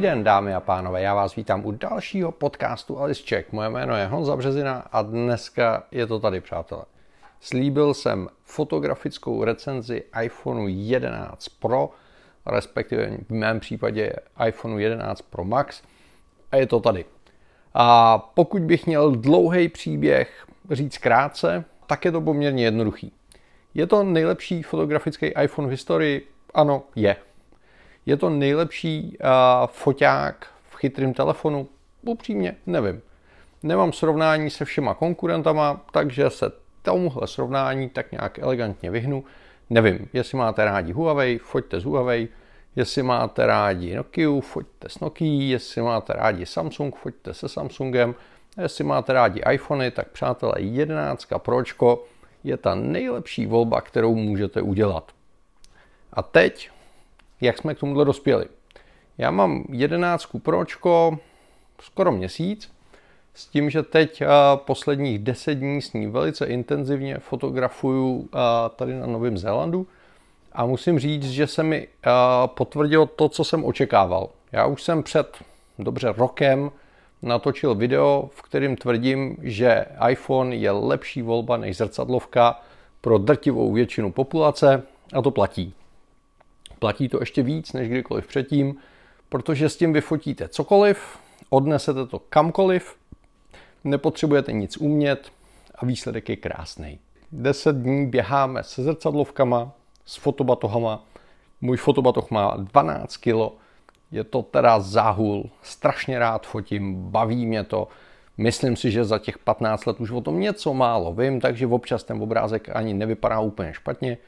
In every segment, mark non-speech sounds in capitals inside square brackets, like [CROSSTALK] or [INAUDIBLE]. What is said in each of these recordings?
Den, dámy a pánové, já vás vítám u dalšího podcastu Alice Check. Moje jméno je Honza Březina a dneska je to tady, přátelé. Slíbil jsem fotografickou recenzi iPhoneu 11 Pro, respektive v mém případě iPhoneu 11 Pro Max a je to tady. A pokud bych měl dlouhý příběh říct krátce, tak je to poměrně jednoduchý. Je to nejlepší fotografický iPhone v historii? Ano, je. Je to nejlepší uh, foťák v chytrém telefonu? Upřímně, nevím. Nemám srovnání se všema konkurentama, takže se tomuhle srovnání tak nějak elegantně vyhnu. Nevím, jestli máte rádi Huawei, foďte z Huawei, jestli máte rádi Nokia, foďte s Nokia, jestli máte rádi Samsung, foďte se Samsungem, jestli máte rádi iPhony, tak přátelé 11 Pročko je ta nejlepší volba, kterou můžete udělat. A teď jak jsme k tomuhle dospěli. Já mám 11 Pročko skoro měsíc, s tím, že teď posledních 10 dní s ní velice intenzivně fotografuju tady na Novém Zélandu a musím říct, že se mi potvrdilo to, co jsem očekával. Já už jsem před dobře rokem natočil video, v kterém tvrdím, že iPhone je lepší volba než zrcadlovka pro drtivou většinu populace a to platí. Platí to ještě víc než kdykoliv předtím, protože s tím vyfotíte cokoliv, odnesete to kamkoliv, nepotřebujete nic umět a výsledek je krásný. 10 dní běháme se zrcadlovkama, s fotobatohama. Můj fotobatoh má 12 kg, je to teda záhul, strašně rád fotím, baví mě to. Myslím si, že za těch 15 let už o tom něco málo vím, takže občas ten obrázek ani nevypadá úplně špatně.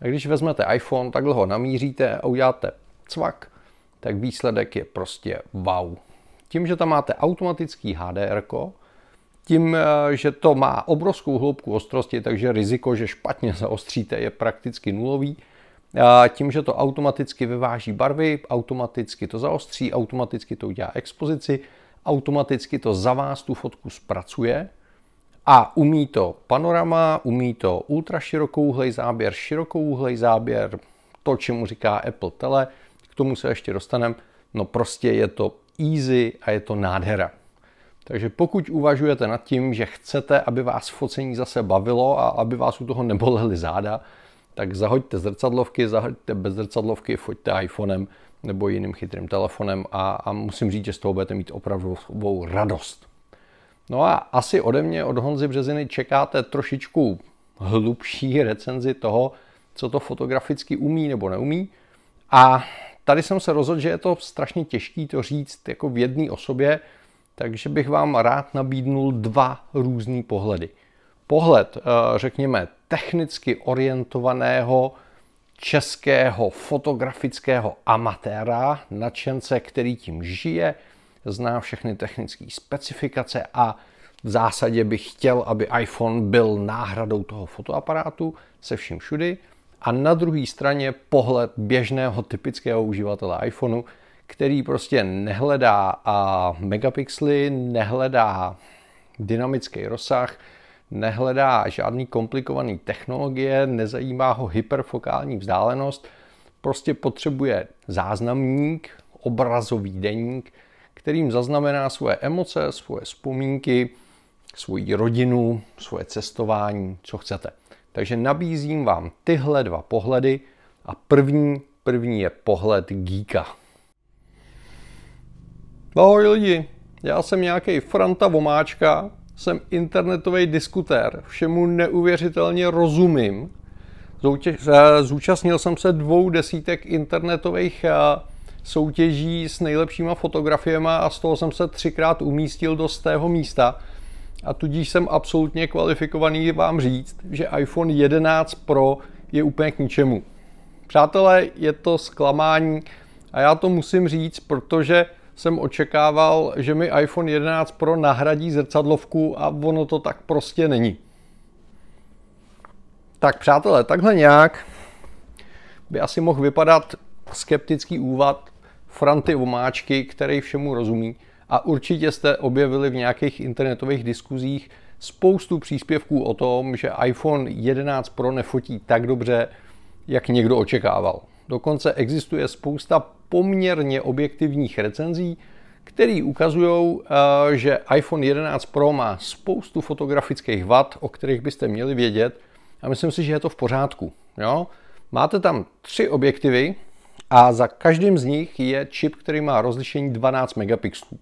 A když vezmete iPhone, takhle ho namíříte a uděláte cvak, tak výsledek je prostě wow. Tím, že tam máte automatický HDR, tím, eh, že to má obrovskou hloubku ostrosti, takže riziko, že špatně [LAUGHS] zaostříte, je prakticky nulový. A tím, že to automaticky vyváží barvy, automaticky to zaostří, automaticky to udělá expozici, automaticky to za vás tu fotku zpracuje, a umí to panorama, umí to ultraširokouhlej záběr, širokouhlej záběr, to, čemu říká Apple Tele, k tomu se ještě dostaneme. No prostě je to easy a je to nádhera. Takže pokud uvažujete nad tím, že chcete, aby vás focení zase bavilo a aby vás u toho nebolely záda, tak zahoďte zrcadlovky, zahoďte bez zrcadlovky, foďte iPhonem nebo jiným chytrým telefonem a, a musím říct, že z toho budete mít opravdovou radost. No a asi ode mě, od Honzy Březiny, čekáte trošičku hlubší recenzi toho, co to fotograficky umí nebo neumí. A tady jsem se rozhodl, že je to strašně těžké to říct jako v jedné osobě, takže bych vám rád nabídnul dva různé pohledy. Pohled, eh, řekněme, technicky orientovaného českého fotografického amatéra, nadšence, který tím žije, zná všechny technické specifikace a v zásadě bych chtěl, aby iPhone byl náhradou toho fotoaparátu se vším všudy. A na druhé straně pohled běžného typického uživatele iPhoneu, který prostě nehledá a megapixely, nehledá dynamický rozsah, nehledá žádný komplikovaný technologie, nezajímá ho hyperfokální vzdálenost, prostě potřebuje záznamník, obrazový deník, kterým zaznamená svoje emoce, svoje vzpomínky, svoji rodinu, svoje cestování, co chcete. Takže nabízím vám tyhle dva pohledy a první, první je pohled geeka. Ahoj lidi, já jsem nějaký Franta Vomáčka, jsem internetový diskutér, všemu neuvěřitelně rozumím. Eh, zúčastnil jsem se dvou desítek internetových eh, soutěží s nejlepšíma fotografiemi a z toho jsem se třikrát umístil do stého místa a tudíž jsem absolutně kvalifikovaný vám říct, že iPhone 11 Pro je úplně k ničemu. Přátelé, je to zklamání a já to musím říct, protože jsem očekával, že mi iPhone 11 Pro nahradí zrcadlovku a ono to tak prostě není. Tak přátelé, takhle nějak by asi mohl vypadat skeptický úvad Franty Vomáčky, který všemu rozumí. A určitě jste objevili v nějakých internetových diskuzích spoustu příspěvků o tom, že iPhone 11 Pro nefotí tak dobře, jak někdo očekával. Dokonce existuje spousta poměrně objektivních recenzí, které ukazují, eh, že iPhone 11 Pro má spoustu fotografických vad, o kterých byste měli vědět a myslím si, že je to v pořádku. Jo? Máte tam tři objektivy a za každým z nich je čip, který má rozlišení 12 megapixelů.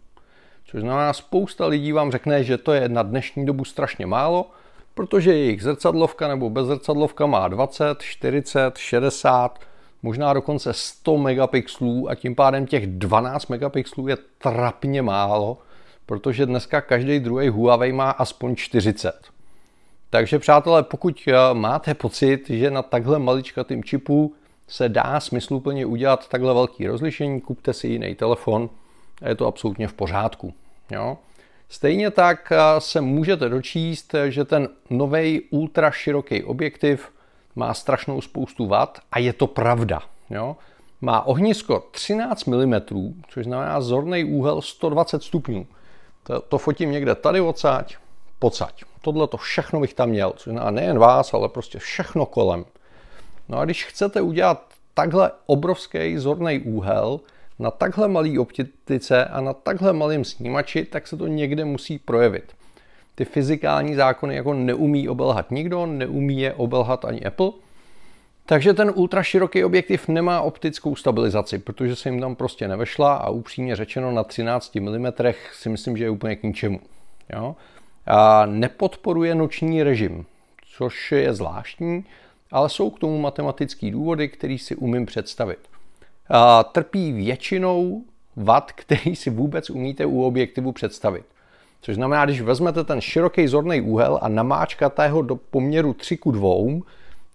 Což znamená, spousta lidí vám řekne, že to je na dnešní dobu strašně málo, protože jejich zrcadlovka nebo bezrcadlovka má 20, 40, 60, možná dokonce 100 megapixelů a tím pádem těch 12 megapixelů je trapně málo, protože dneska každý druhý Huawei má aspoň 40. Takže přátelé, pokud eh, máte pocit, že na takhle maličkatým čipu se dá smysluplně udělat takhle velký rozlišení, kupte si jiný telefon a je to absolutně v pořádku. Jo? Stejně tak eh, se můžete dočíst, že ten nový ultra široký objektiv má strašnou spoustu vat a je to pravda. Jo? Má ohnisko 13 mm, což znamená zorný úhel 120 stupňů. To, to fotím někde tady odsaď, pocať. Tohle to všechno bych tam měl, což znamená nejen vás, ale prostě všechno kolem. No a když chcete udělat takhle obrovský zorný úhel na takhle malý optice a na takhle malém snímači, tak se to někde musí projevit. Ty fyzikální zákony jako neumí obelhat nikdo, neumí je obelhat ani Apple. Takže ten ultra široký objektiv nemá optickou stabilizaci, protože se jim tam prostě nevešla a upřímně řečeno na 13 mm si myslím, že je úplně k ničemu. Jo? A nepodporuje noční režim, což je zvláštní, ale jsou k tomu matematické důvody, které si umím představit. A trpí většinou vad, který si vůbec umíte u objektivu představit. Což znamená, když vezmete ten široký zorný úhel a namáčkáte ho do poměru 3 k 2,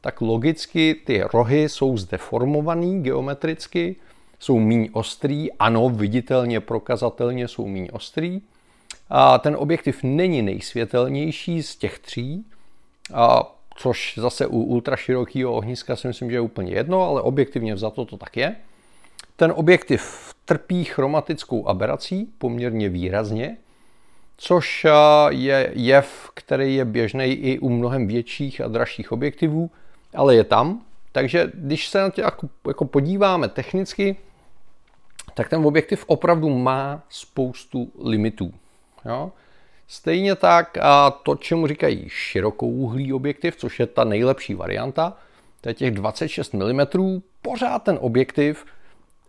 tak logicky ty rohy jsou zdeformovaný geometricky, jsou míň ostrý, ano, viditelně, prokazatelně jsou míň ostrý. A ten objektiv není nejsvětelnější z těch tří, a což zase u ultraširokého ohniska si myslím, že je úplně jedno, ale objektivně vzato to tak je. Ten objektiv trpí chromatickou aberací poměrně výrazně, což je jev, který je běžný i u mnohem větších a dražších objektivů, ale je tam. Takže když se na to jako, jako podíváme technicky, tak ten objektiv opravdu má spoustu limitů. Jo? Stejně tak a to, čemu říkají širokouhlý objektiv, což je ta nejlepší varianta, to je těch 26 mm, pořád ten objektiv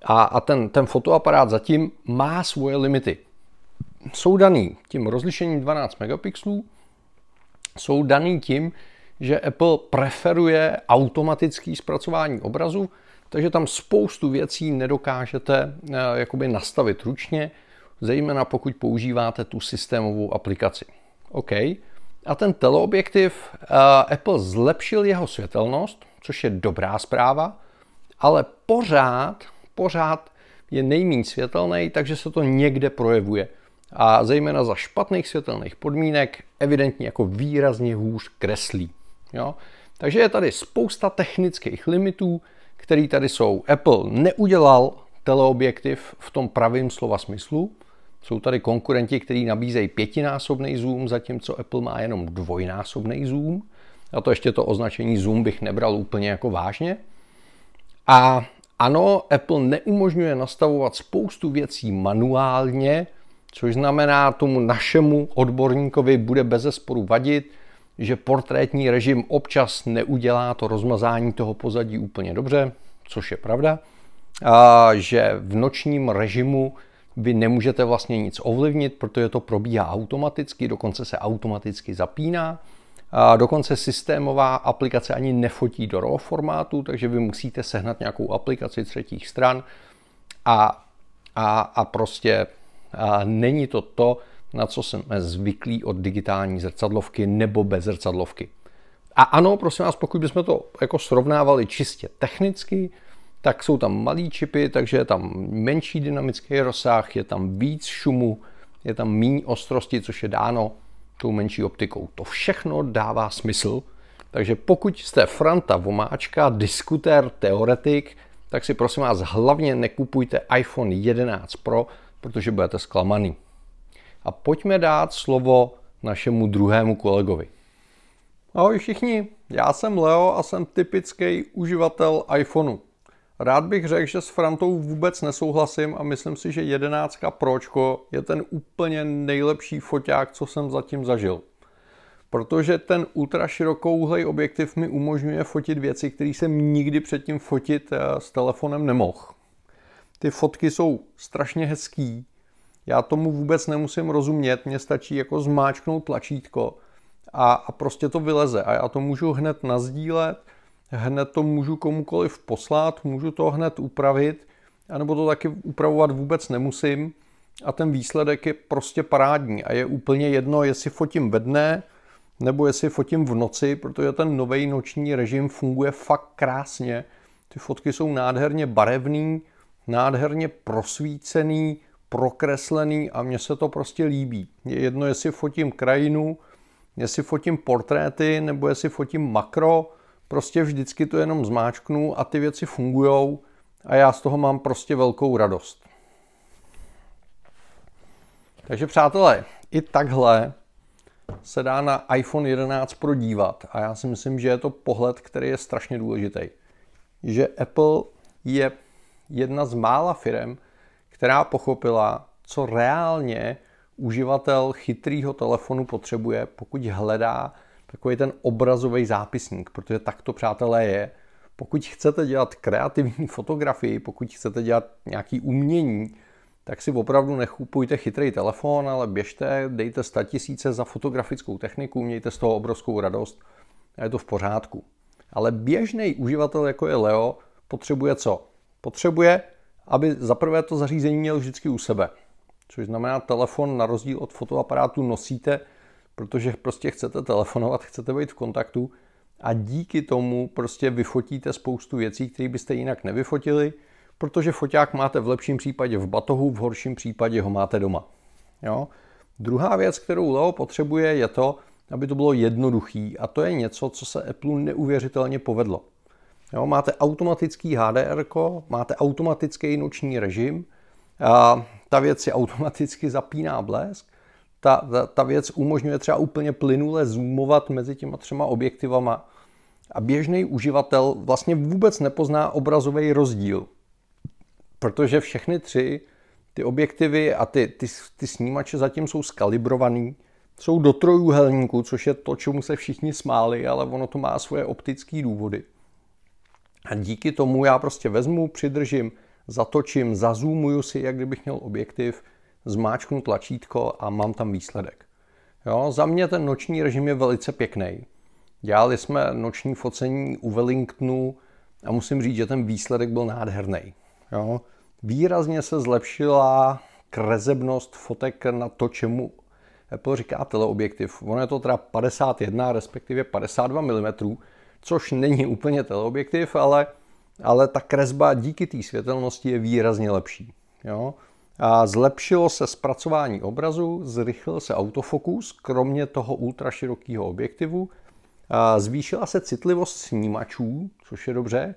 a, a ten, ten fotoaparát zatím má svoje limity. Jsou daný tím rozlišením 12 megapixelů, jsou daný tím, že Apple preferuje automatické zpracování obrazu, takže tam spoustu věcí nedokážete eh, jakoby nastavit ručně, zejména pokud používáte tu systémovou aplikaci. OK. A ten teleobjektiv, uh, Apple zlepšil jeho světelnost, což je dobrá zpráva, ale pořád, pořád je nejméně světelný, takže se to někde projevuje. A zejména za špatných světelných podmínek evidentně jako výrazně hůř kreslí. Jo? Takže je tady spousta technických limitů, které tady jsou. Apple neudělal teleobjektiv v tom pravém slova smyslu, jsou tady konkurenti, kteří nabízejí pětinásobný zoom, zatímco Apple má jenom dvojnásobný zoom. A to ještě to označení zoom bych nebral úplně jako vážně. A ano, Apple neumožňuje nastavovat spoustu věcí manuálně, což znamená tomu našemu odborníkovi bude bez zesporu vadit, že portrétní režim občas neudělá to rozmazání toho pozadí úplně dobře, což je pravda, a že v nočním režimu vy nemůžete vlastně nic ovlivnit, protože to probíhá automaticky, dokonce se automaticky zapíná. A dokonce systémová aplikace ani nefotí do RAW formátu, takže vy musíte sehnat nějakou aplikaci třetích stran a, a, a prostě a není to to, na co jsme zvyklí od digitální zrcadlovky nebo bez zrcadlovky. A ano, prosím vás, pokud bychom to jako srovnávali čistě technicky, tak jsou tam malý čipy, takže je tam menší dynamický rozsah, je tam víc šumu, je tam méně ostrosti, což je dáno tou menší optikou. To všechno dává smysl, takže pokud jste Franta Vomáčka, diskutér, teoretik, tak si prosím vás hlavně nekupujte iPhone 11 Pro, protože budete zklamaný. A pojďme dát slovo našemu druhému kolegovi. Ahoj všichni, já jsem Leo a jsem typický uživatel iPhoneu. Rád bych řekl, že s Frantou vůbec nesouhlasím a myslím si, že 11 Pročko je ten úplně nejlepší foťák, co jsem zatím zažil. Protože ten ultra širokouhlej objektiv mi umožňuje fotit věci, které jsem nikdy předtím fotit eh, s telefonem nemohl. Ty fotky jsou strašně hezký, já tomu vůbec nemusím rozumět, mně stačí jako zmáčknout tlačítko a, a prostě to vyleze a já to můžu hned nazdílet, hned to můžu komukoliv poslat, můžu to hned upravit, anebo to taky upravovat vůbec nemusím a ten výsledek je prostě parádní a je úplně jedno, jestli fotím ve dne, nebo jestli fotím v noci, protože ten nový noční režim funguje fakt krásně. Ty fotky jsou nádherně barevný, nádherně prosvícený, prokreslený a mně se to prostě líbí. Je jedno, jestli fotím krajinu, jestli fotím portréty nebo jestli fotím makro, prostě vždycky to jenom zmáčknu a ty věci fungujou a já z toho mám prostě velkou radost. Takže přátelé, i takhle se dá na iPhone 11 Pro dívat a já si myslím, že je to pohled, který je strašně důležitý. Že Apple je jedna z mála firm, která pochopila, co reálně uživatel chytrého telefonu potřebuje, pokud hledá takový ten obrazový zápisník, protože tak to, přátelé, je. Pokud chcete dělat kreativní fotografii, pokud chcete dělat nějaký umění, tak si opravdu nechupujte chytrý telefon, ale běžte, dejte 100 tisíce za fotografickou techniku, mějte z toho obrovskou radost a je to v pořádku. Ale běžný uživatel, jako je Leo, potřebuje co? Potřebuje, aby zaprvé to zařízení měl vždycky u sebe. Což znamená, telefon na rozdíl od fotoaparátu nosíte, protože prostě chcete telefonovat, chcete být v kontaktu a díky tomu prostě vyfotíte spoustu věcí, které byste jinak nevyfotili, protože foťák máte v lepším případě v batohu, v horším případě ho máte doma. Jo? Druhá věc, kterou Leo potřebuje, je to, aby to bylo jednoduchý a to je něco, co se Apple neuvěřitelně povedlo. Jo, máte automatický HDR, máte automatický noční režim, a ta věc si automaticky zapíná blesk, ta, ta, ta věc umožňuje třeba úplně plynule zoomovat mezi těma třema objektivama a běžný uživatel vlastně vůbec nepozná obrazový rozdíl, protože všechny tři ty objektivy a ty, ty, ty snímače zatím jsou skalibrovaný, jsou do trojuhelníku, což je to, čemu se všichni smáli, ale ono to má svoje optické důvody. A díky tomu já prostě vezmu, přidržím, zatočím, zazumuju si, jak kdybych měl objektiv, zmáčknu tlačítko a mám tam výsledek. Jo, za mě ten noční režim je velice pěkný. Dělali jsme noční focení u Wellingtonu a musím říct, že ten výsledek byl nádherný. Jo. Výrazně se zlepšila krezebnost fotek na to, čemu Apple říká teleobjektiv. Ono je to teda 51, respektive 52 mm, což není úplně teleobjektiv, ale, ale ta kresba díky té světelnosti je výrazně lepší. Jo? Zlepšilo se zpracování obrazu, zrychlil se autofokus, kromě toho ultraširokého objektivu, zvýšila se citlivost snímačů, což je dobře,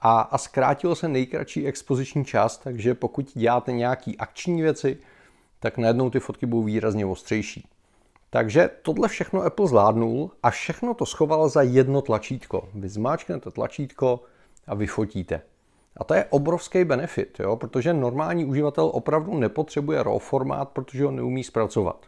a, a zkrátilo se nejkratší expoziční čas, takže pokud děláte nějaký akční věci, tak najednou ty fotky budou výrazně ostřejší. Takže tohle všechno Apple zvládnul a všechno to schoval za jedno tlačítko. Vy zmáčknete tlačítko a vyfotíte. A to je obrovský benefit, jo? protože normální uživatel opravdu nepotřebuje RAW formát, protože ho neumí zpracovat.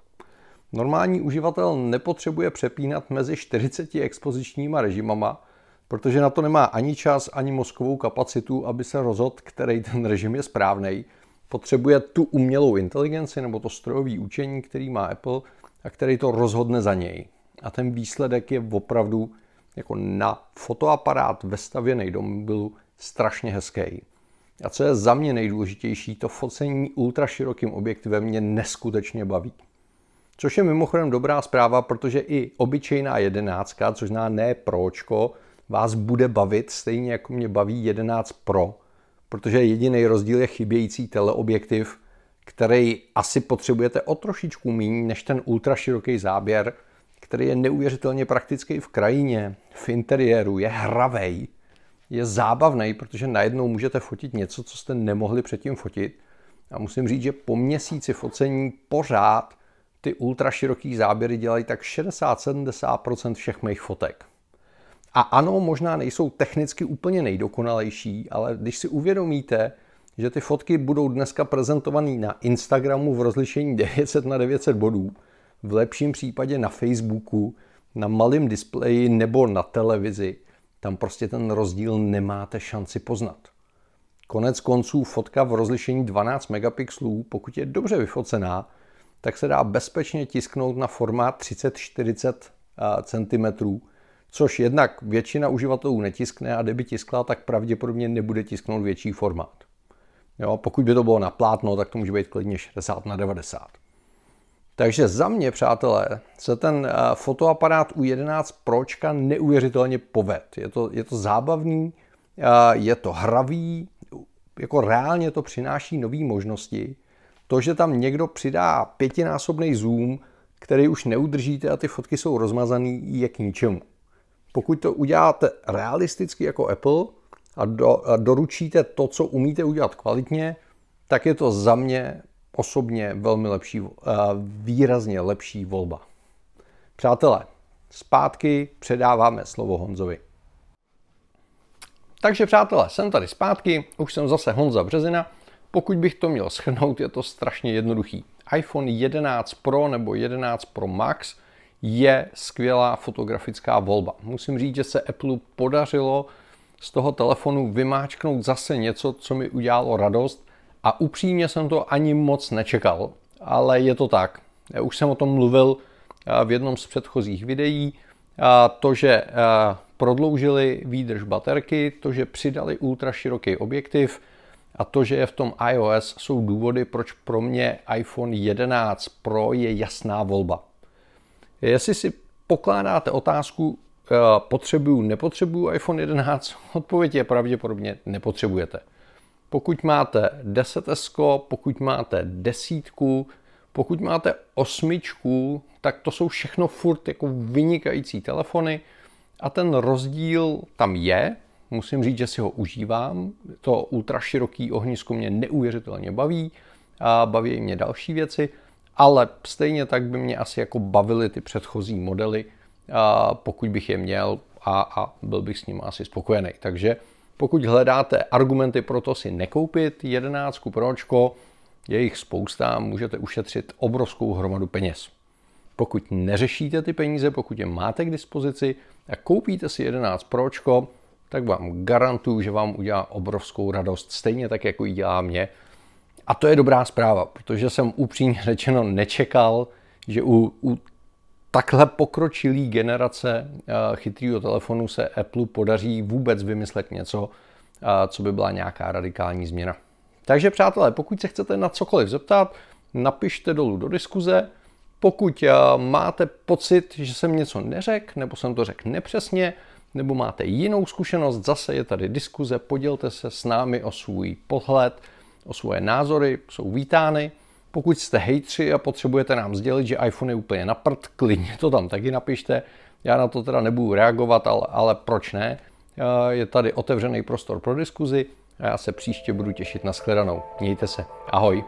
Normální uživatel nepotřebuje přepínat mezi 40 expozičníma režimama, protože na to nemá ani čas, ani mozkovou kapacitu, aby se rozhodl, který ten režim je správný. Potřebuje tu umělou inteligenci nebo to strojové učení, který má Apple, a který to rozhodne za něj. A ten výsledek je opravdu na fotoaparát vestavěný do mobilu strašně hezký. A co je za mě nejdůležitější, to focení ultraširokým objektivem mě neskutečně baví. Což je mimochodem dobrá zpráva, protože i obyčejná jedenáctka, což zná ne Pročko, vás bude bavit stejně jako mě baví 11 Pro, protože jediný rozdíl je chybějící teleobjektiv, který asi potřebujete o trošičku méně než ten ultraširoký záběr, který je neuvěřitelně praktický v krajině, v interiéru, je hravej, je zábavný, protože najednou můžete fotit něco, co jste nemohli předtím fotit. A musím říct, že po měsíci focení pořád ty ultraširoký záběry dělají tak 60-70% všech mých fotek. A ano, možná nejsou technicky úplně nejdokonalejší, ale když si uvědomíte, že ty fotky budou dneska prezentované na Instagramu v rozlišení 900 na 900 bodů, v lepším případě na Facebooku, na malém displeji nebo na televizi, tam prostě ten rozdíl nemáte šanci poznat. Konec konců fotka v rozlišení 12 megapixelů, pokud je dobře vyfocená, tak se dá bezpečně tisknout na formát 30-40 cm, což jednak většina uživatelů netiskne a kdyby tiskla, tak pravděpodobně nebude tisknout větší formát. Jo, pokud by to bylo na plátno, tak to může být klidně 60 na 90. Takže za mě, přátelé, se ten eh, fotoaparát u 11 Pročka neuvěřitelně poved. Je to, je to zábavný, eh, je to hravý, jako reálně to přináší nové možnosti. To, že tam někdo přidá pětinásobný zoom, který už neudržíte a ty fotky jsou rozmazaný, je k ničemu. Pokud to uděláte realisticky jako Apple a, do, a doručíte to, co umíte udělat kvalitně, tak je to za mě osobně velmi lepší, výrazně lepší volba. Přátelé, zpátky předáváme slovo Honzovi. Takže přátelé, jsem tady zpátky, už jsem zase Honza Březina. Pokud bych to měl schrnout, je to strašně jednoduchý. iPhone 11 Pro nebo 11 Pro Max je skvělá fotografická volba. Musím říct, že se Apple podařilo z toho telefonu vymáčknout zase něco, co mi udělalo radost a upřímně jsem to ani moc nečekal, ale je to tak. Já už jsem o tom mluvil eh, v jednom z předchozích videí. To, že eh, prodloužili výdrž baterky, to, že přidali ultra široký objektiv a to, že je v tom iOS, jsou důvody, proč pro mě iPhone 11 Pro je jasná volba. Jestli si pokládáte otázku, eh, potřebuju, nepotřebuju iPhone 11, [LAUGHS] odpověď je pravděpodobně nepotřebujete. Pokud máte 10S, pokud máte desítku, pokud máte osmičku, tak to jsou všechno furt jako vynikající telefony a ten rozdíl tam je. Musím říct, že si ho užívám. To ultra široký ohnisko mě neuvěřitelně baví a baví mě další věci, ale stejně tak by mě asi jako bavily ty předchozí modely, pokud bych je měl a, a byl bych s ním asi spokojený. Takže pokud hledáte argumenty pro to si nekoupit 11 Pročko, je jich spousta, můžete ušetřit obrovskou hromadu peněz. Pokud neřešíte ty peníze, pokud je máte k dispozici a koupíte si 11 Pročko, tak vám garantuju, že vám udělá obrovskou radost, stejně tak, jako ji dělá mě. A to je dobrá zpráva, protože jsem upřímně [LAUGHS] řečeno nečekal, že u, u takhle pokročilý generace eh, chytrého telefonu se Apple podaří vůbec vymyslet něco, eh, co by byla nějaká radikální změna. Takže přátelé, pokud se chcete na cokoliv zeptat, napište dolů do diskuze. Pokud eh, máte pocit, že jsem něco neřekl, nebo jsem to řekl nepřesně, nebo máte jinou zkušenost, zase je tady diskuze, podělte se s námi o svůj pohled, o svoje názory, jsou vítány. Pokud jste hejtři a potřebujete nám sdělit, že iPhone je úplně na prd, klidně to tam taky napište. Já na to teda nebudu reagovat, ale, ale proč ne? Je tady otevřený prostor pro diskuzi a já se příště budu těšit na shledanou. Mějte se. Ahoj.